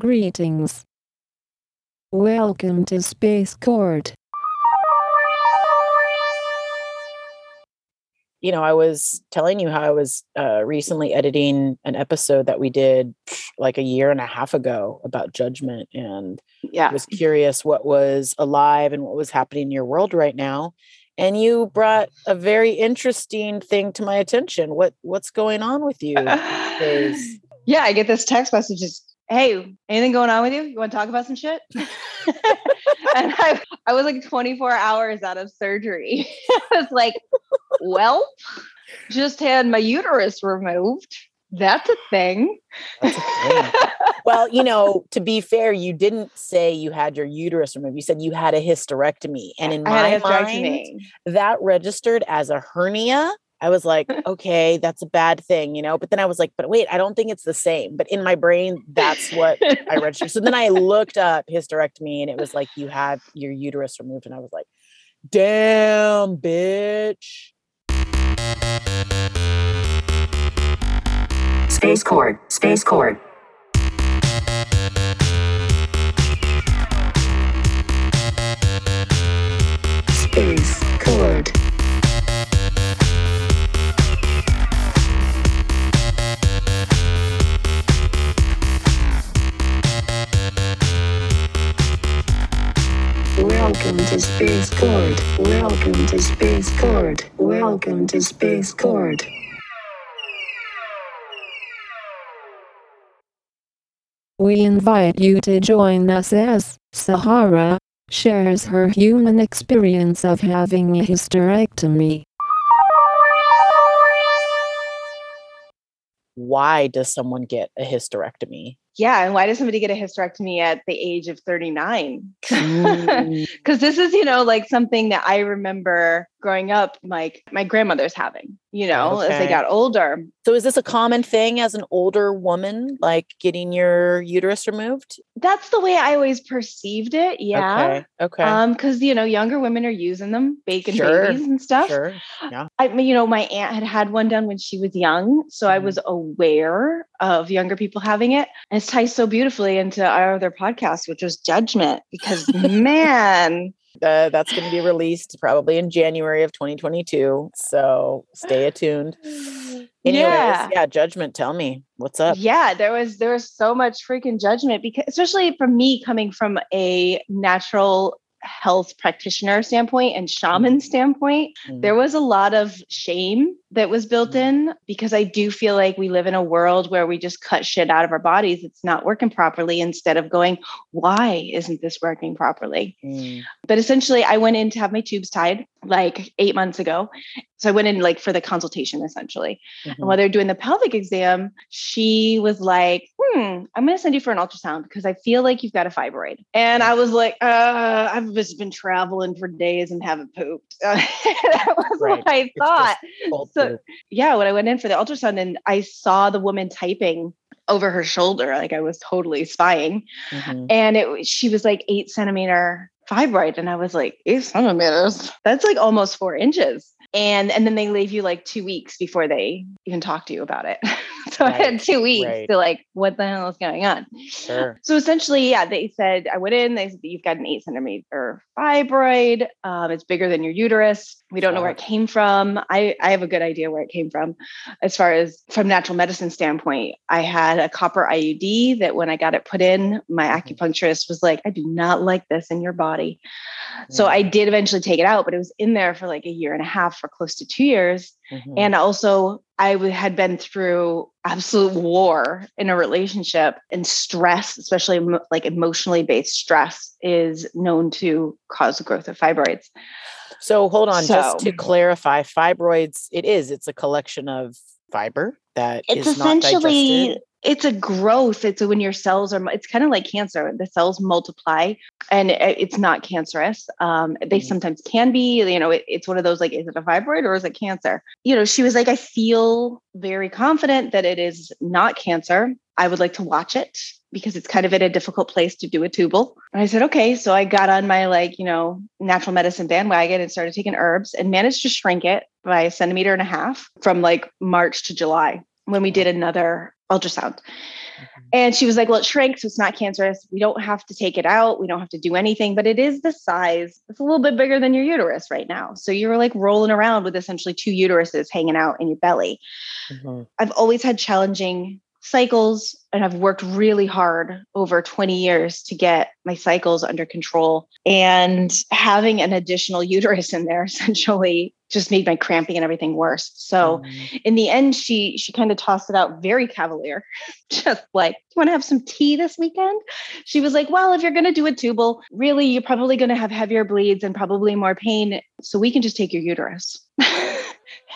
Greetings. Welcome to Space Court. you know, I was telling you how I was uh, recently editing an episode that we did like a year and a half ago about judgment, and Yeah. was curious what was alive and what was happening in your world right now. And you brought a very interesting thing to my attention. What what's going on with you? yeah, I get this text message. Just, hey, anything going on with you? You want to talk about some shit? and I, I was like 24 hours out of surgery. I was like, well, just had my uterus removed. That's a thing. That's a thing. well, you know, to be fair, you didn't say you had your uterus removed. You said you had a hysterectomy, and in I my mind, that registered as a hernia. I was like, okay, that's a bad thing, you know. But then I was like, but wait, I don't think it's the same. But in my brain, that's what I registered. So then I looked up hysterectomy, and it was like you had your uterus removed, and I was like, damn, bitch. Space Court, Space Court. Space Court. Welcome to Space Court. Welcome to Space Court. We invite you to join us as Sahara shares her human experience of having a hysterectomy. Why does someone get a hysterectomy? Yeah. And why does somebody get a hysterectomy at the age of 39? True. Because this is, you know, like something that I remember growing up, like my grandmother's having, you know, as they got older. so is this a common thing as an older woman, like getting your uterus removed? That's the way I always perceived it. Yeah. Okay. Okay. Um, because you know, younger women are using them, baking Sure, babies and stuff. sure. Yeah. I mean, you know, my aunt had had one done when she was young, so I Mhm. was aware of younger people having it. And it ties so beautifully into our other podcast, which was judgment, because man, Uh, that's going to be released probably in January of 2022. So stay attuned. Anyways, yeah. yeah, judgment. Tell me what's up. Yeah, there was there was so much freaking judgment because especially for me coming from a natural health practitioner standpoint and shaman standpoint, Mm. there was a lot of shame that was built in because I do feel like we live in a world where we just cut shit out of our bodies. It's not working properly instead of going, why isn't this working properly? Mm. But essentially, I went in to have my tubes tied like eight months ago. So I went in like for the consultation essentially. Mhm. And while they're doing the pelvic exam, she was like, hmm, I'm going to send you for an ultrasound because I feel like you've got a fibroid. And I was like, uh, I've just been traveling for days and haven't pooped. that was Right. what I thought. So, yeah, when I went in for the ultrasound and I saw the woman typing over her shoulder, like I was totally spying. Mhm. And it was- she was like eight centimeter fibroid. And I was like, eight centimeters. That's like almost four inches. And and then they leave you like two weeks before they even talk to you about it. so I had two weeks right. to like, what the hell is going on? Sure. So essentially, yeah, they said I went in. They said you've got an eight centimeter fibroid. Um, it's bigger than your uterus. We don't know where it came from. I I have a good idea where it came from, as far as from natural medicine standpoint. I had a copper IUD that when I got it put in, my Mhm. acupuncturist was like, "I do not like this in your body." So Mm. I did eventually take it out, but it was in there for like a year and a half, for close to two years. Mhm. And also, I had been through absolute war in a relationship, and stress, especially like emotionally based stress, is known to cause the growth of fibroids. So hold on, just to clarify, fibroids. It is. It's a collection of fiber that It's is not essentially digested. It's a growth. It's when your cells are. It's kind of like cancer. The cells multiply, and it's not cancerous. Um, they Mhm. sometimes can be. You know, it- it's one of those like, is it a fibroid or is it cancer? You know, she was like, I feel very confident that it is not cancer. I would like to watch it because it's kind of in a difficult place to do a tubal. And I said, okay. So I got on my like, you know, natural medicine bandwagon and started taking herbs and managed to shrink it by a centimeter and a half from like March to July when we did another ultrasound. And she was like, Well, it shrank, so it's not cancerous. We don't have to take it out. We don't have to do anything, but it is the size. It's a little bit bigger than your uterus right now. So you're like rolling around with essentially two uteruses hanging out in your belly. Mhm. I've always had challenging cycles and I've worked really hard over 20 years to get my cycles under control. And having an additional uterus in there essentially just made my cramping and everything worse. So Mhm. in the end, she she kind of tossed it out very cavalier, just like, "You want to have some tea this weekend?" She was like, "Well, if you're going to do a tubal, really, you're probably going to have heavier bleeds and probably more pain, so we can just take your uterus." and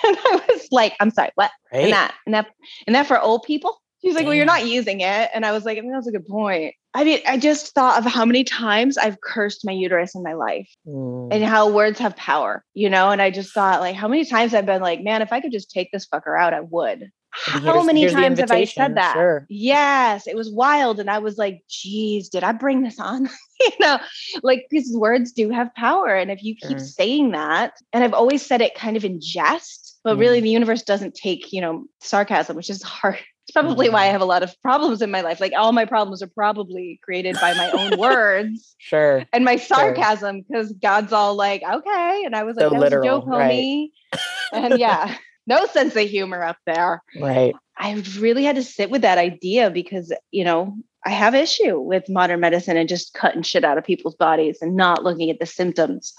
I was like, "I'm sorry, what?" right. And that and that and that for old people. She's like, "Well, you're not using it," and I was like, I mean, "That's a good point." I mean, I just thought of how many times I've cursed my uterus in my life Mm. and how words have power, you know? And I just thought, like, how many times I've been like, man, if I could just take this fucker out, I would. How many times have I said that? Sure. Yes, it was wild. And I was like, geez, did I bring this on? you know, like these words do have power. And if you keep saying that, and I've always said it kind of in jest, but really Mm. the universe doesn't take, you know, sarcasm, which is hard. It's probably why I Mhm. have a lot of problems in my life. Like all my problems are probably created by my own words Sure. and my sarcasm because God's all like, okay. And I was like, So was a joke, right. homie. and yeah, no sense of humor up there. Right. I really had to sit with that idea because, you know, I have issue with modern medicine and just cutting shit out of people's bodies and not looking at the symptoms.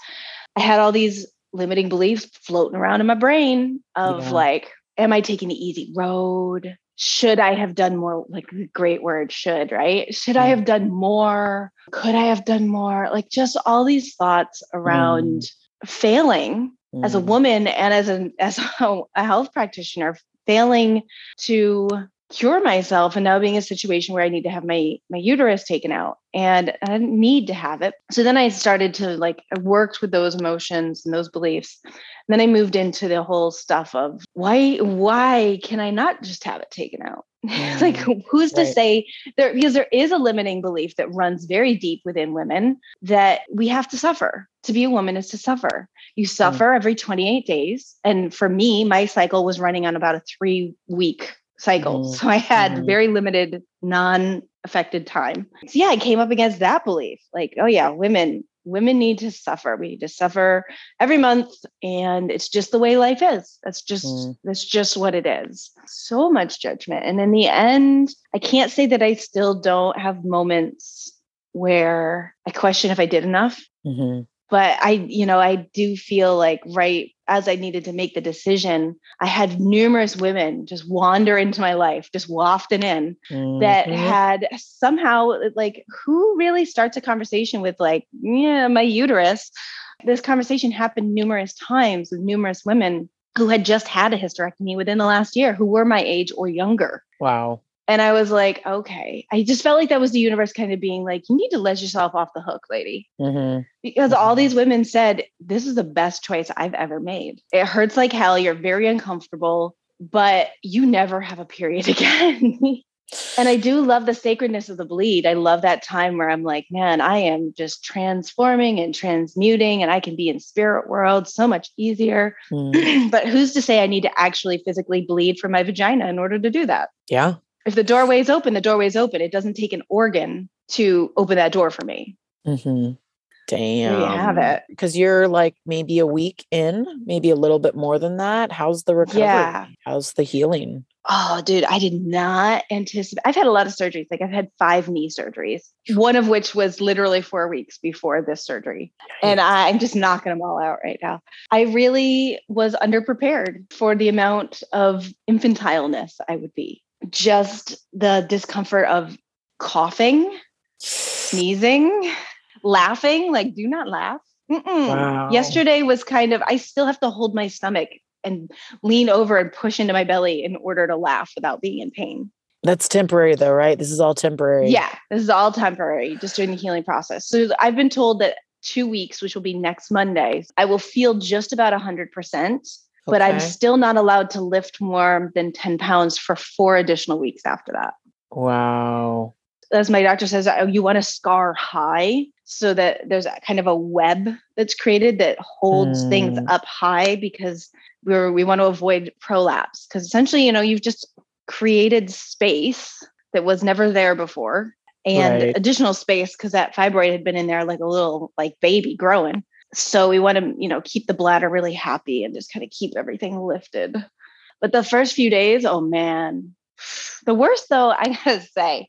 I had all these limiting beliefs floating around in my brain of Yeah. like, am I taking the easy road? Should I have done more? Like the great word, should, right? Should I Mm. have done more? Could I have done more? Like just all these thoughts around failing as a Mm. woman and as an as a, a health practitioner failing to cure myself and now being in a situation where I need to have my my uterus taken out and I didn't need to have it. So then I started to like I worked with those emotions and those beliefs. And then I moved into the whole stuff of why why can I not just have it taken out? like Mm, who's to say there because there is a limiting belief that runs very deep within women that we have to suffer. To be a woman is to suffer. You suffer every 28 days. And for me, my cycle was running on about a three week cycle. Mhm. So I had Mhm. very limited non affected time. So yeah, I came up against that belief like, oh yeah, women. Women need to suffer. We need to suffer every month, and it's just the way life is. That's just Mm. that's just what it is. So much judgment, and in the end, I can't say that I still don't have moments where I question if I did enough Mhm. But i you know i do feel like right as i needed to make the decision i had numerous women just wander into my life just wafting in that Mhm. had somehow like who really starts a conversation with like yeah my uterus this conversation happened numerous times with numerous women who had just had a hysterectomy within the last year who were my age or younger Wow. And I was like, okay. I just felt like that was the universe kind of being like, you need to let yourself off the hook, lady. Mhm. Because all Mhm. these women said, this is the best choice I've ever made. It hurts like hell. You're very uncomfortable, but you never have a period again. and I do love the sacredness of the bleed. I love that time where I'm like, man, I am just transforming and transmuting, and I can be in spirit world so much easier. Mm. but who's to say I need to actually physically bleed from my vagina in order to do that? Yeah. If the doorway is open, the doorway is open. It doesn't take an organ to open that door for me. hmm Damn. There you have it. Because you're like maybe a week in, maybe a little bit more than that. How's the recovery? Yeah. How's the healing? Oh, dude, I did not anticipate. I've had a lot of surgeries. Like I've had five knee surgeries, one of which was literally four weeks before this surgery. And I'm just knocking them all out right now. I really was underprepared for the amount of infantileness I would be. Just the discomfort of coughing, sneezing, laughing. Like, do not laugh. Wow. Yesterday was kind of, I still have to hold my stomach and lean over and push into my belly in order to laugh without being in pain. That's temporary though, right? This is all temporary. Yeah, this is all temporary, just during the healing process. So I've been told that two weeks, which will be next Monday, I will feel just about 100%, but I'm still not allowed to lift more than 10 pounds for four additional weeks after that. Wow. As my doctor says, oh, you want to scar high so that there's a kind of a web that's created that holds things Mm. up high because we're we want to avoid prolapse because essentially you know you've just created space that was never there before and Right. additional space because that fibroid had been in there like a little like baby growing. So we want to, you know, keep the bladder really happy and just kind of keep everything lifted. But the first few days, oh man. The worst though, I gotta say,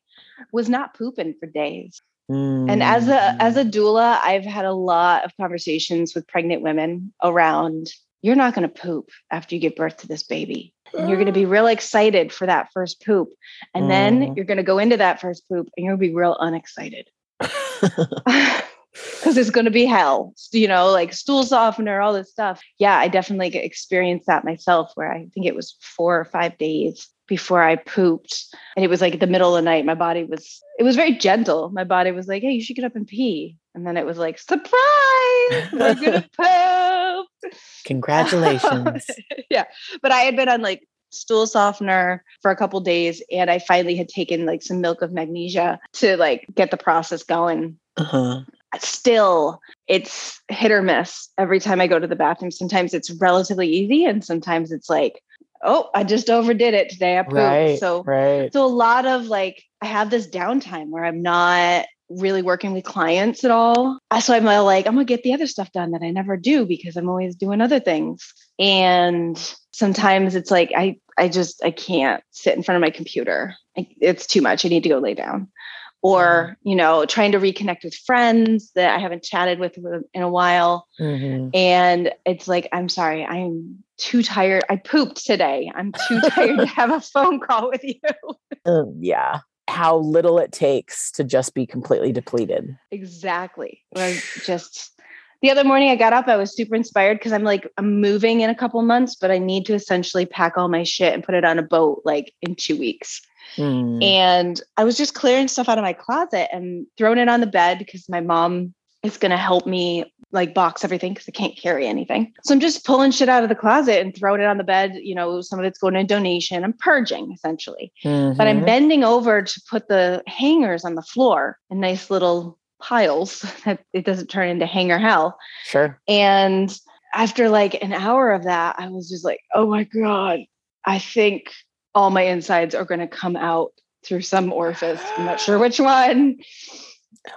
was not pooping for days. And as a as a Mm. doula, I've had a lot of conversations with pregnant women around you're not going to poop after you give birth to this baby. And you're going to be real excited for that first poop. And then Mm. you're going to go into that first poop and you're going to be real unexcited. Because it's going to be hell, you know, like stool softener, all this stuff. Yeah, I definitely experienced that myself where I think it was four or five days before I pooped. And it was like the middle of the night. My body was, it was very gentle. My body was like, hey, you should get up and pee. And then it was like, surprise, we're going to poop. Congratulations. yeah. But I had been on like stool softener for a couple days and I finally had taken like some milk of magnesia to like get the process going. uh-huh. Still, it's hit or miss every time I go to the bathroom. Sometimes it's relatively easy and sometimes it's like, oh, I just overdid it today. I pooped. Right. So right. so a lot of like I have this downtime where I'm not really working with clients at all. So I'm like, I'm gonna get the other stuff done that I never do because I'm always doing other things. And sometimes it's like I I just I can't sit in front of my computer. I, it's too much. I need to go lay down. Or, you know, trying to reconnect with friends that I haven't chatted with in a while. Mhm. And it's like, I'm sorry, I'm too tired. I pooped today. I'm too tired to have a phone call with you. Um, yeah. How little it takes to just be completely depleted. Exactly. Just the other morning I got up, I was super inspired because I'm like, I'm moving in a couple months, but I need to essentially pack all my shit and put it on a boat like in two weeks. Mm. And I was just clearing stuff out of my closet and throwing it on the bed because my mom is going to help me like box everything because I can't carry anything. So I'm just pulling shit out of the closet and throwing it on the bed. You know, some of it's going to donation. I'm purging essentially but I'm Mhm. bending over to put the hangers on the floor in nice little piles that it doesn't turn into hanger hell. Sure. And after like an hour of that, I was just like, oh my God, I think all my insides are going to come out through some orifice. I'm not sure which one.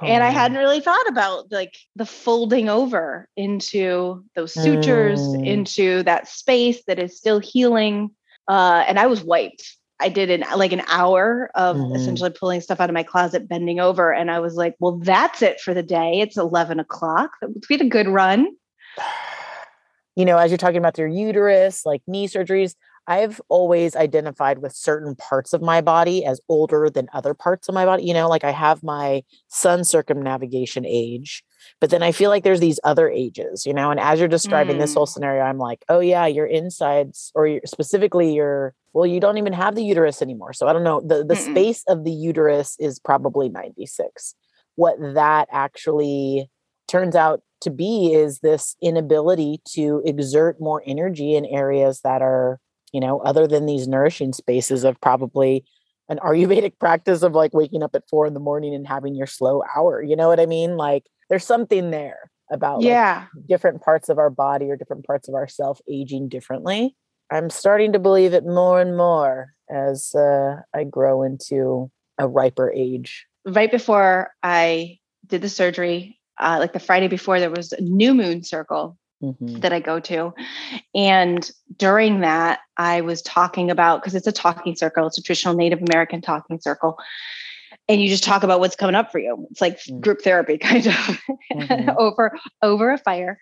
and I Oh, hadn't really thought about like the folding over into those sutures, Mm. into that space that is still healing. Uh, and I was wiped. I did an like an hour of Mhm. essentially pulling stuff out of my closet, bending over, and I was like, "Well, that's it for the day. It's eleven o'clock. Would be a good run." you know, as you're talking about your uterus, like knee surgeries, I've always identified with certain parts of my body as older than other parts of my body. You know, like I have my sun circumnavigation age, but then I feel like there's these other ages, you know, and as you're describing this whole Mm. scenario, I'm like, oh yeah, your insides or your, specifically your, well, you don't even have the uterus anymore. So I don't know, the, the Mm-mm. space of the uterus is probably 96. What that actually turns out to be is this inability to exert more energy in areas that are, you know, other than these nourishing spaces of probably an Ayurvedic practice of like waking up at four in the morning and having your slow hour. You know what I mean? Like there's something there about like, Yeah, different parts of our body or different parts of ourself aging differently. I'm starting to believe it more and more as uh, I grow into a riper age. right before I did the surgery, uh, like the Friday before, there was a new moon circle Mhm. that I go to. And during that, I was talking about because it's a talking circle, it's a traditional Native American talking circle. And you just talk about what's coming up for you. It's like Mm. group therapy kind of Mhm. over over a fire.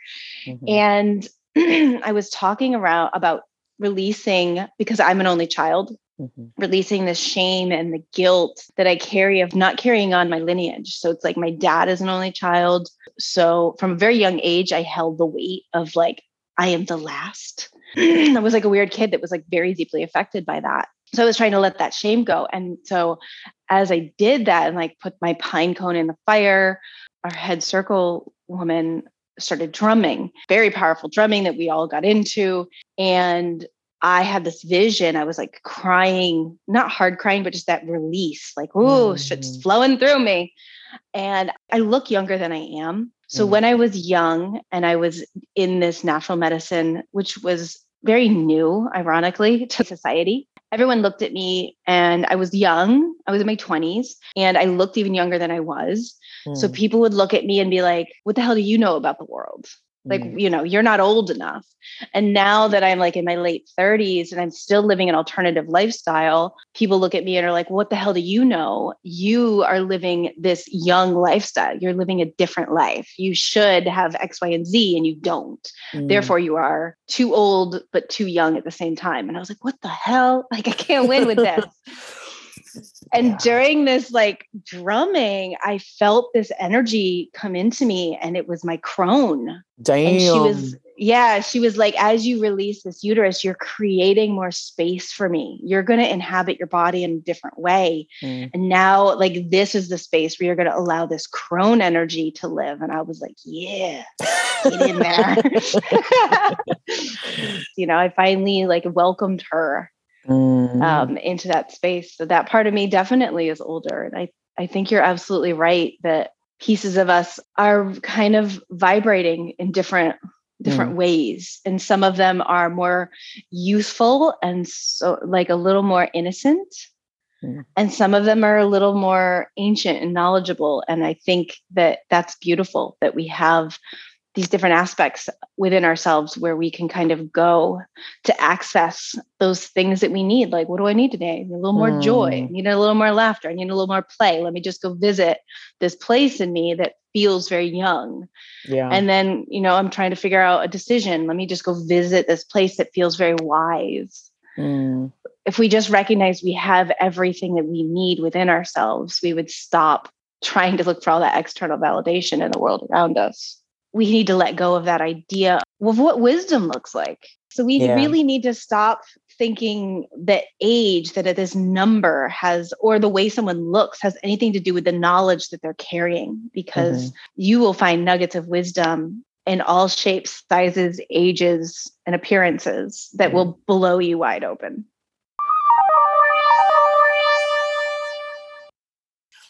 Mhm. And I was talking around about releasing because I'm an only child, Mhm. releasing the shame and the guilt that I carry of not carrying on my lineage. So it's like my dad is an only child. So from a very young age, I held the weight of like, I am the last. I was like a weird kid that was like very deeply affected by that. So I was trying to let that shame go. And so as I did that and like put my pine cone in the fire, our head circle woman started drumming, very powerful drumming that we all got into. And I had this vision. I was like crying, not hard crying, but just that release, like, ooh, shit's Mm. flowing through me. And I look younger than I am. So Mm. when I was young and I was in this natural medicine, which was very new, ironically, to society, everyone looked at me and I was young. I was in my 20s and I looked even younger than I was. So Mm, people would look at me and be like, what the hell do you know about the world? Like, mm, you know, you're not old enough. And now that I'm like in my late 30s and I'm still living an alternative lifestyle, people look at me and are like, what the hell do you know? You are living this young lifestyle. You're living a different life. You should have X, Y, and Z, and you don't. mm. Therefore, you are too old, but too young at the same time. And I was like, what the hell? Like, I can't win with this. And Yeah. during this like drumming, I felt this energy come into me, and it was my crone. Damn. And she was, yeah, she was like, as you release this uterus, you're creating more space for me. You're going to inhabit your body in a different way. Mm. And now, like, this is the space where you're going to allow this crone energy to live. And I was like, yeah, get in there. you know, I finally like welcomed her Mm. um, into that space. So that part of me definitely is older. And I, I think you're absolutely right that pieces of us are kind of vibrating in different different ways and some of them are more youthful and so like a little more innocent Mm. and some of them are a little more ancient and knowledgeable and i think that that's beautiful that we have these different aspects within ourselves where we can kind of go to access those things that we need. Like, what do I need today? I need a little more joy. I Mm. need a little more laughter. I need a little more play. Let me just go visit this place in me that feels very young. yeah. And then, you know, I'm trying to figure out a decision. Let me just go visit this place that feels very wise. Mm. If we just recognize we have everything that we need within ourselves, we would stop trying to look for all that external validation in the world around us we need to let go of that idea of what wisdom looks like. So we Yeah. really need to stop thinking that age, that this number has, or the way someone looks has anything to do with the knowledge that they're carrying, because mm-hmm. you will find nuggets of wisdom in all shapes, sizes, ages, and appearances that mm-hmm. will blow you wide open.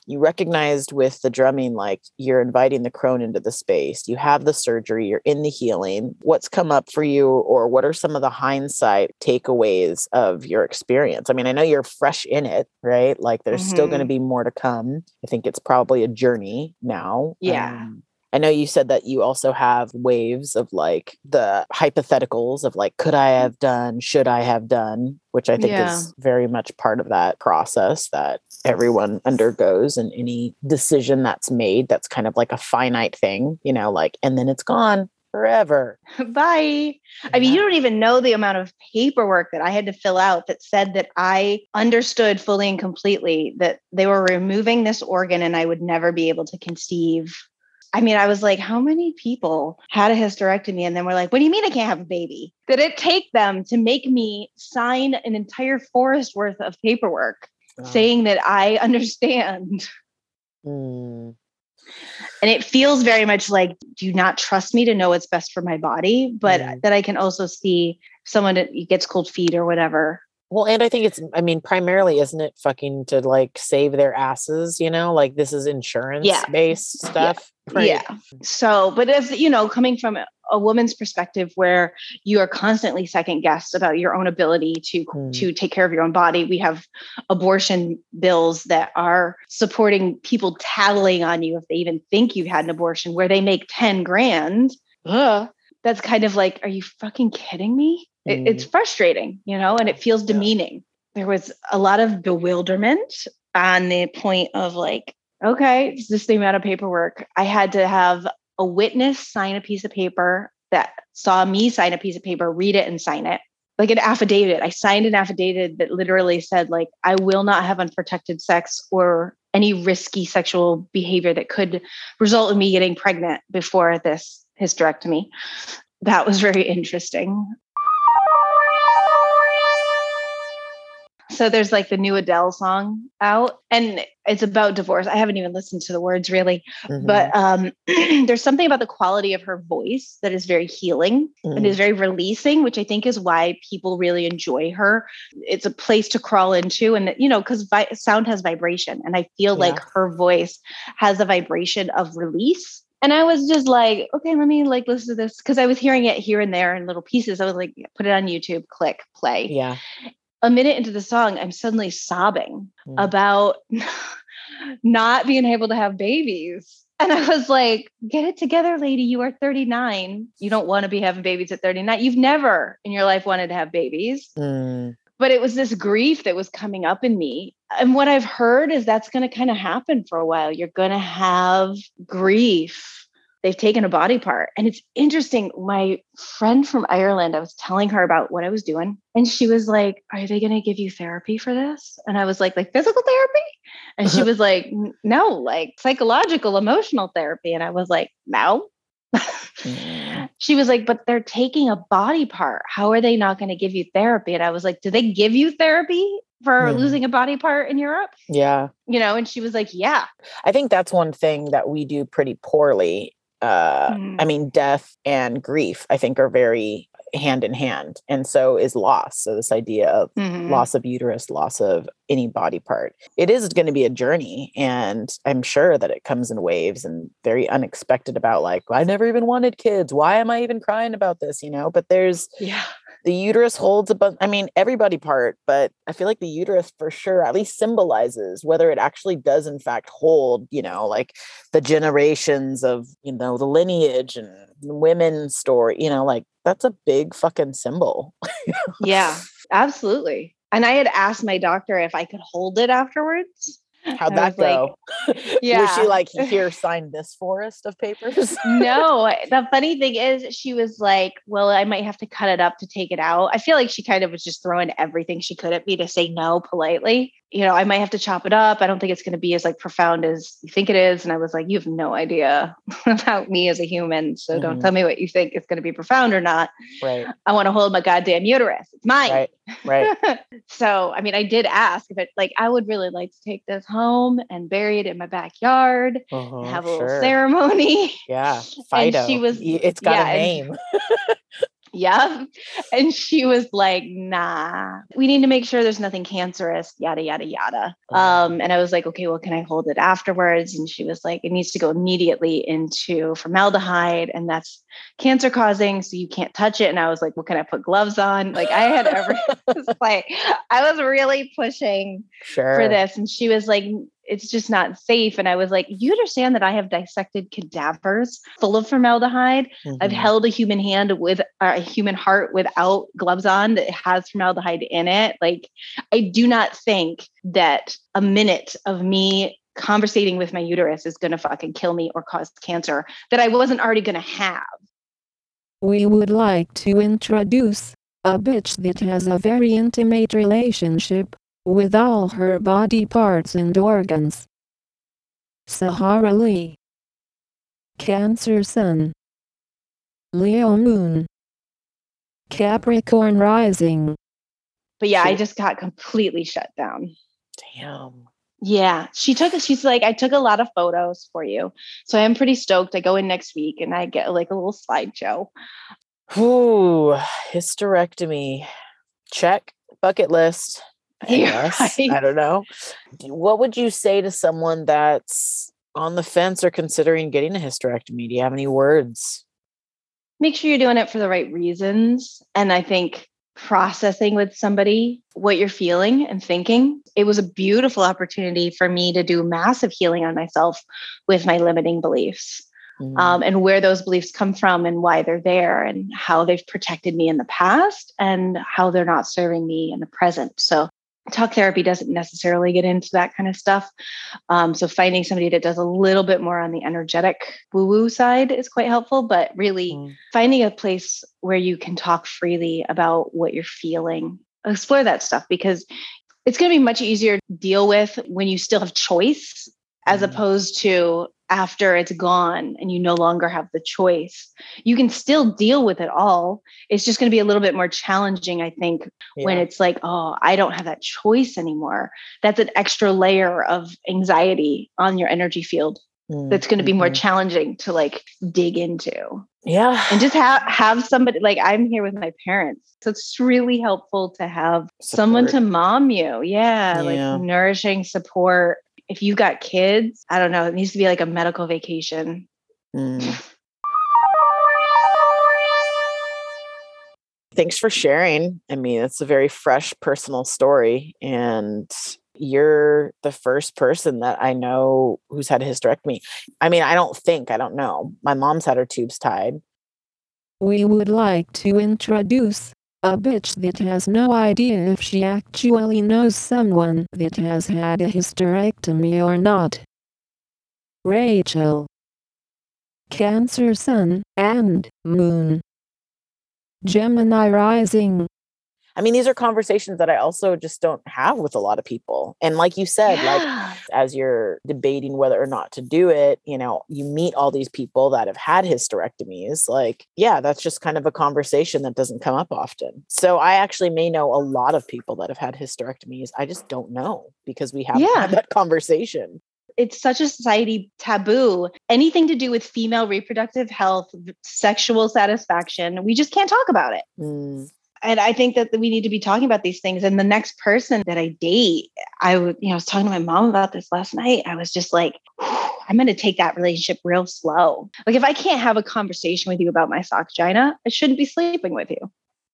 You recognized with the drumming like you're inviting the crone into the space you have the surgery you're in the healing what's come up for you or what are some of the hindsight takeaways of your experience? I mean i know you're fresh in it right? Like there's still going to be more to come. I think it's probably a journey now Yeah. Um, I know you said that you also have waves of like the hypotheticals of like, could I mm. have done, should I have done, which I think Yeah. is very much part of that process that everyone undergoes and any decision that's made that's kind of like a finite thing, you know, like, and then it's gone forever. Bye. I mean, you don't even know the amount of paperwork that I had to fill out that said that I understood fully and completely that they were removing this organ and I would never be able to conceive. I mean, I was like, how many people had a hysterectomy and then were like, what do you mean I can't have a baby? Did it take them to make me sign an entire forest worth of paperwork saying that I understand? Mm, and it feels very much like do you not trust me to know what's best for my body but Mm. that i can also see someone that gets cold feet or whatever Well, and I think it's, I mean, primarily, isn't it fucking to like save their asses, you know? Like this is insurance Yeah. based stuff. right? yeah so but as you know coming from a woman's perspective where you are constantly second guessed about your own ability to Mm. to take care of your own body we have abortion bills that are supporting people tattling on you if they even think you've had an abortion where they make 10 grand Ugh. that's kind of like are you fucking kidding me it, it's mm. frustrating you know and it feels demeaning. There was a lot of bewilderment on the point of like okay is this the amount of paperwork. I had to have a witness sign a piece of paper that saw me sign a piece of paper read it and sign it. Like an affidavit. I signed an affidavit that literally said like i will not have unprotected sex or any risky sexual behavior that could result in me getting pregnant before this hysterectomy. That was very interesting so there's like the new Adele song out and it's about divorce. I haven't even listened to the words really, Mhm. but um there's something about the quality of her voice that is very healing and Mm. is very releasing, which I think is why people really enjoy her. It's a place to crawl into and you know cuz vi- sound has vibration and I feel like her voice has a vibration of release. And I was just like, okay, let me like listen to this because I was hearing it here and there in little pieces. I was like, put it on YouTube, click, play yeah. A minute into the song, I'm suddenly sobbing Mm. about not being able to have babies. And I was like, get it together, lady. You are 39. You don't want to be having babies at 39. You've never in your life wanted to have babies. Mm. But it was this grief that was coming up in me. And what I've heard is that's going to kind of happen for a while. You're going to have grief. They've taken a body part. And it's interesting. My friend from Ireland, I was telling her about what I was doing. And she was like, Are they going to give you therapy for this? And I was like, like physical therapy? And she was like, no, like psychological, emotional therapy. And I was like, no. Mm. she was like, but they're taking a body part. How are they not going to give you therapy? And I was like, do they give you therapy for Mhm. losing a body part in Europe? Yeah. You know, and she was like, yeah. I think that's one thing that we do pretty poorly. Uh, Mhm. I mean, death and grief, I think, are very hand in hand. And so is loss. So, this idea of Mhm. loss of uterus, loss of any body part, it is going to be a journey. And I'm sure that it comes in waves and very unexpected about, like, I never even wanted kids. Why am I even crying about this? You know, but there's, Yeah. The uterus holds a bunch i mean every body part but i feel like the uterus for sure at least symbolizes whether it actually does in fact hold you know like the generations of you know the lineage and women's story you know like that's a big fucking symbol Yeah, absolutely. And I had asked my doctor if I could hold it afterwards. How'd that was like, go was yeah. she like here sign this forest of papers no, the funny thing is, she was like, Well, I might have to cut it up to take it out. I feel like she kind of was just throwing everything she could at me to say no politely. You know, I might have to chop it up. I don't think it's going to be as like profound as you think it is. And I was like, You have no idea about me as a human. So don't Mhm. tell me what you think is going to be profound or not. right I want to hold my goddamn uterus. It's mine. right right so, I mean, I did ask if it, like, I would really like to take this home and bury it in my backyard, Uh-huh, have a little ceremony. yeah And she was it's got yeah, a name yeah. And she was like, nah, we need to make sure there's nothing cancerous, yada, yada, yada. Mhm. Um, and I was like, okay, well, can I hold it afterwards? And she was like, it needs to go immediately into formaldehyde, and that's cancer causing, so you can't touch it. And I was like, well, can I put gloves on? Like, I had every, like, I was really pushing sure for this. And she was like, it's just not safe. And I was like, you understand that I have dissected cadavers full of formaldehyde. I've Mhm. held a human hand with uh, a human heart without gloves on that has formaldehyde in it. Like, I do not think that a minute of me conversating with my uterus is going to fucking kill me or cause cancer that I wasn't already going to have. We would like to introduce a bitch that has a very intimate relationship with all her body parts and organs. Sahara Lee. Cancer Sun. Leo Moon. Capricorn Rising. But yeah, I just got completely shut down. damn Yeah, she took. She's like, I took a lot of photos for you, so I'm pretty stoked. I go in next week and I get like a little slideshow. Ooh, hysterectomy. Check. Bucket list. I guess. right. I don't know. What would you say to someone that's on the fence or considering getting a hysterectomy? Do you have any words? Make sure you're doing it for the right reasons, and I think processing with somebody what you're feeling and thinking. It was a beautiful opportunity for me to do massive healing on myself with my limiting beliefs. Mm, um, and where those beliefs come from and why they're there and how they've protected me in the past and how they're not serving me in the present. So, talk therapy doesn't necessarily get into that kind of stuff. Um, so, finding somebody that does a little bit more on the energetic woo woo side is quite helpful, but really mm, finding a place where you can talk freely about what you're feeling, explore that stuff because it's going to be much easier to deal with when you still have choice as Mhm. opposed to after it's gone and you no longer have the choice. You can still deal with it all. It's just going to be a little bit more challenging, I think, when it's like, oh, I don't have that choice anymore. That's an extra layer of anxiety on your energy field that's going to be more mhm. challenging to like dig into Yeah. and just have have somebody like I'm here with my parents. So it's really helpful to have someone to mom you. Yeah, Yeah. like nourishing support. If you got kids, I don't know, it needs to be like a medical vacation. Mm. Thanks for sharing. I mean, it's a very fresh personal story. And you're the first person that I know who's had a hysterectomy. I mean, I don't think, I don't know. My mom's had her tubes tied. We would like to introduce a bitch that has no idea if she actually knows someone that has had a hysterectomy or not. Rachel. Cancer Sun and Moon. Gemini Rising. I mean, these are conversations that I also just don't have with a lot of people. And like you said, like as you're debating whether or not to do it, you know, you meet all these people that have had hysterectomies. Like, yeah, that's just kind of a conversation that doesn't come up often. So I actually may know a lot of people that have had hysterectomies. I just don't know because we haven't Yeah. had that conversation. it's such a society taboo. Anything to do with female reproductive health, sexual satisfaction, we just can't talk about it. Mm, And I think that we need to be talking about these things. And the next person that I date, I would, you know, I was talking to my mom about this last night. I was just like, I'm going to take that relationship real slow. Like, if I can't have a conversation with you about my sock vagina, I shouldn't be sleeping with you.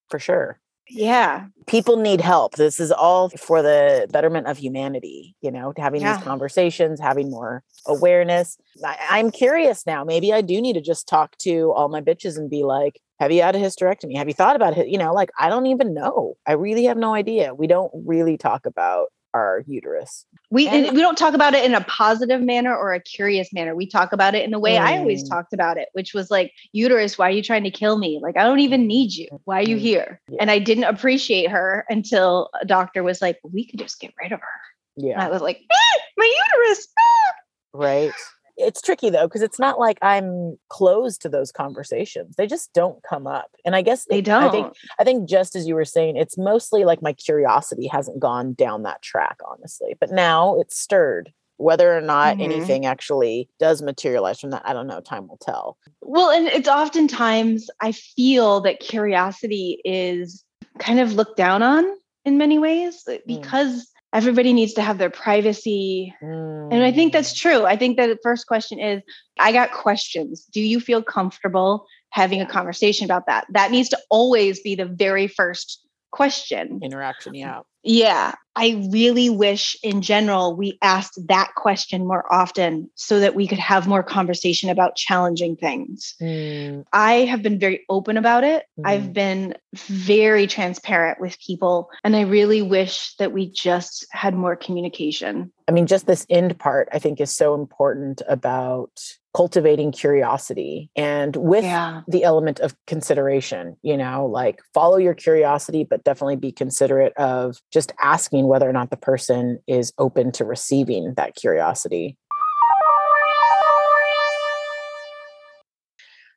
for sure. Yeah. people need help. This is all for the betterment of humanity, you know, having Yeah. these conversations, having more awareness. I, I'm curious now. Maybe I do need to just talk to all my bitches and be like, have you had a hysterectomy? Have you thought about it? You know, like, I don't even know. I really have no idea. We don't really talk about our uterus. We And- and we don't talk about it in a positive manner or a curious manner. We talk about it in the way I always Mm. talked about it, which was like, uterus, why are you trying to kill me? Like, I don't even need you. Why are you Mm. here? Yeah. And I didn't appreciate her until a doctor was like, we could just get rid of her. And Yeah. I was like, "Ah, my uterus. ah." Right. It's tricky though, because it's not like I'm closed to those conversations. They just don't come up. And I guess They it- don't. I think I think just as you were saying, it's mostly like my curiosity hasn't gone down that track, honestly. But now it's stirred. Whether or not Mhm. anything actually does materialize from that, I don't know. Time will tell. Well, and it's oftentimes I feel that curiosity is kind of looked down on in many ways uh, because everybody needs to have their privacy. And I think that's Mm. true. I think that the first question is I got questions. Do you feel comfortable having a conversation about that? That needs to always be the very first question. interaction. Yeah. Yeah. I really wish in general we asked that question more often so that we could have more conversation about challenging things. Mm, I have been very open about it. Mhm. I've been very transparent with people. And I really wish that we just had more communication. I mean, just this end part, I think, is so important about cultivating curiosity and with Yeah. the element of consideration, you know, like follow your curiosity, but definitely be considerate of just asking whether or not the person is open to receiving that curiosity.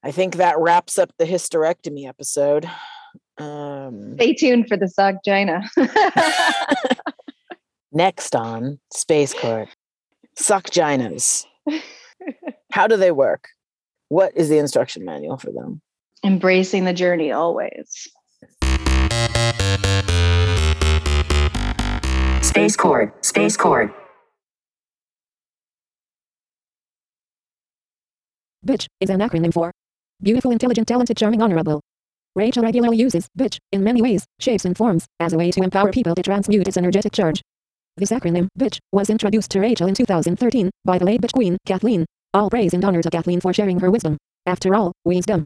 I think that wraps up the hysterectomy episode. Um, Stay tuned for the Sockgina. next on Space Court, suckginas. How do they work? What is the instruction manual for them? Embracing the journey always. Space Court, Space Court. Bitch is an acronym for Beautiful, Intelligent, Talented, Charming, Honorable. Rachel regularly uses bitch in many ways, shapes, and forms as a way to empower people to transmute its energetic charge. This acronym, bitch, was introduced to Rachel in 2013 by the late bitch queen, Kathleen. All praise and honor to Kathleen for sharing her wisdom. After all, wisdom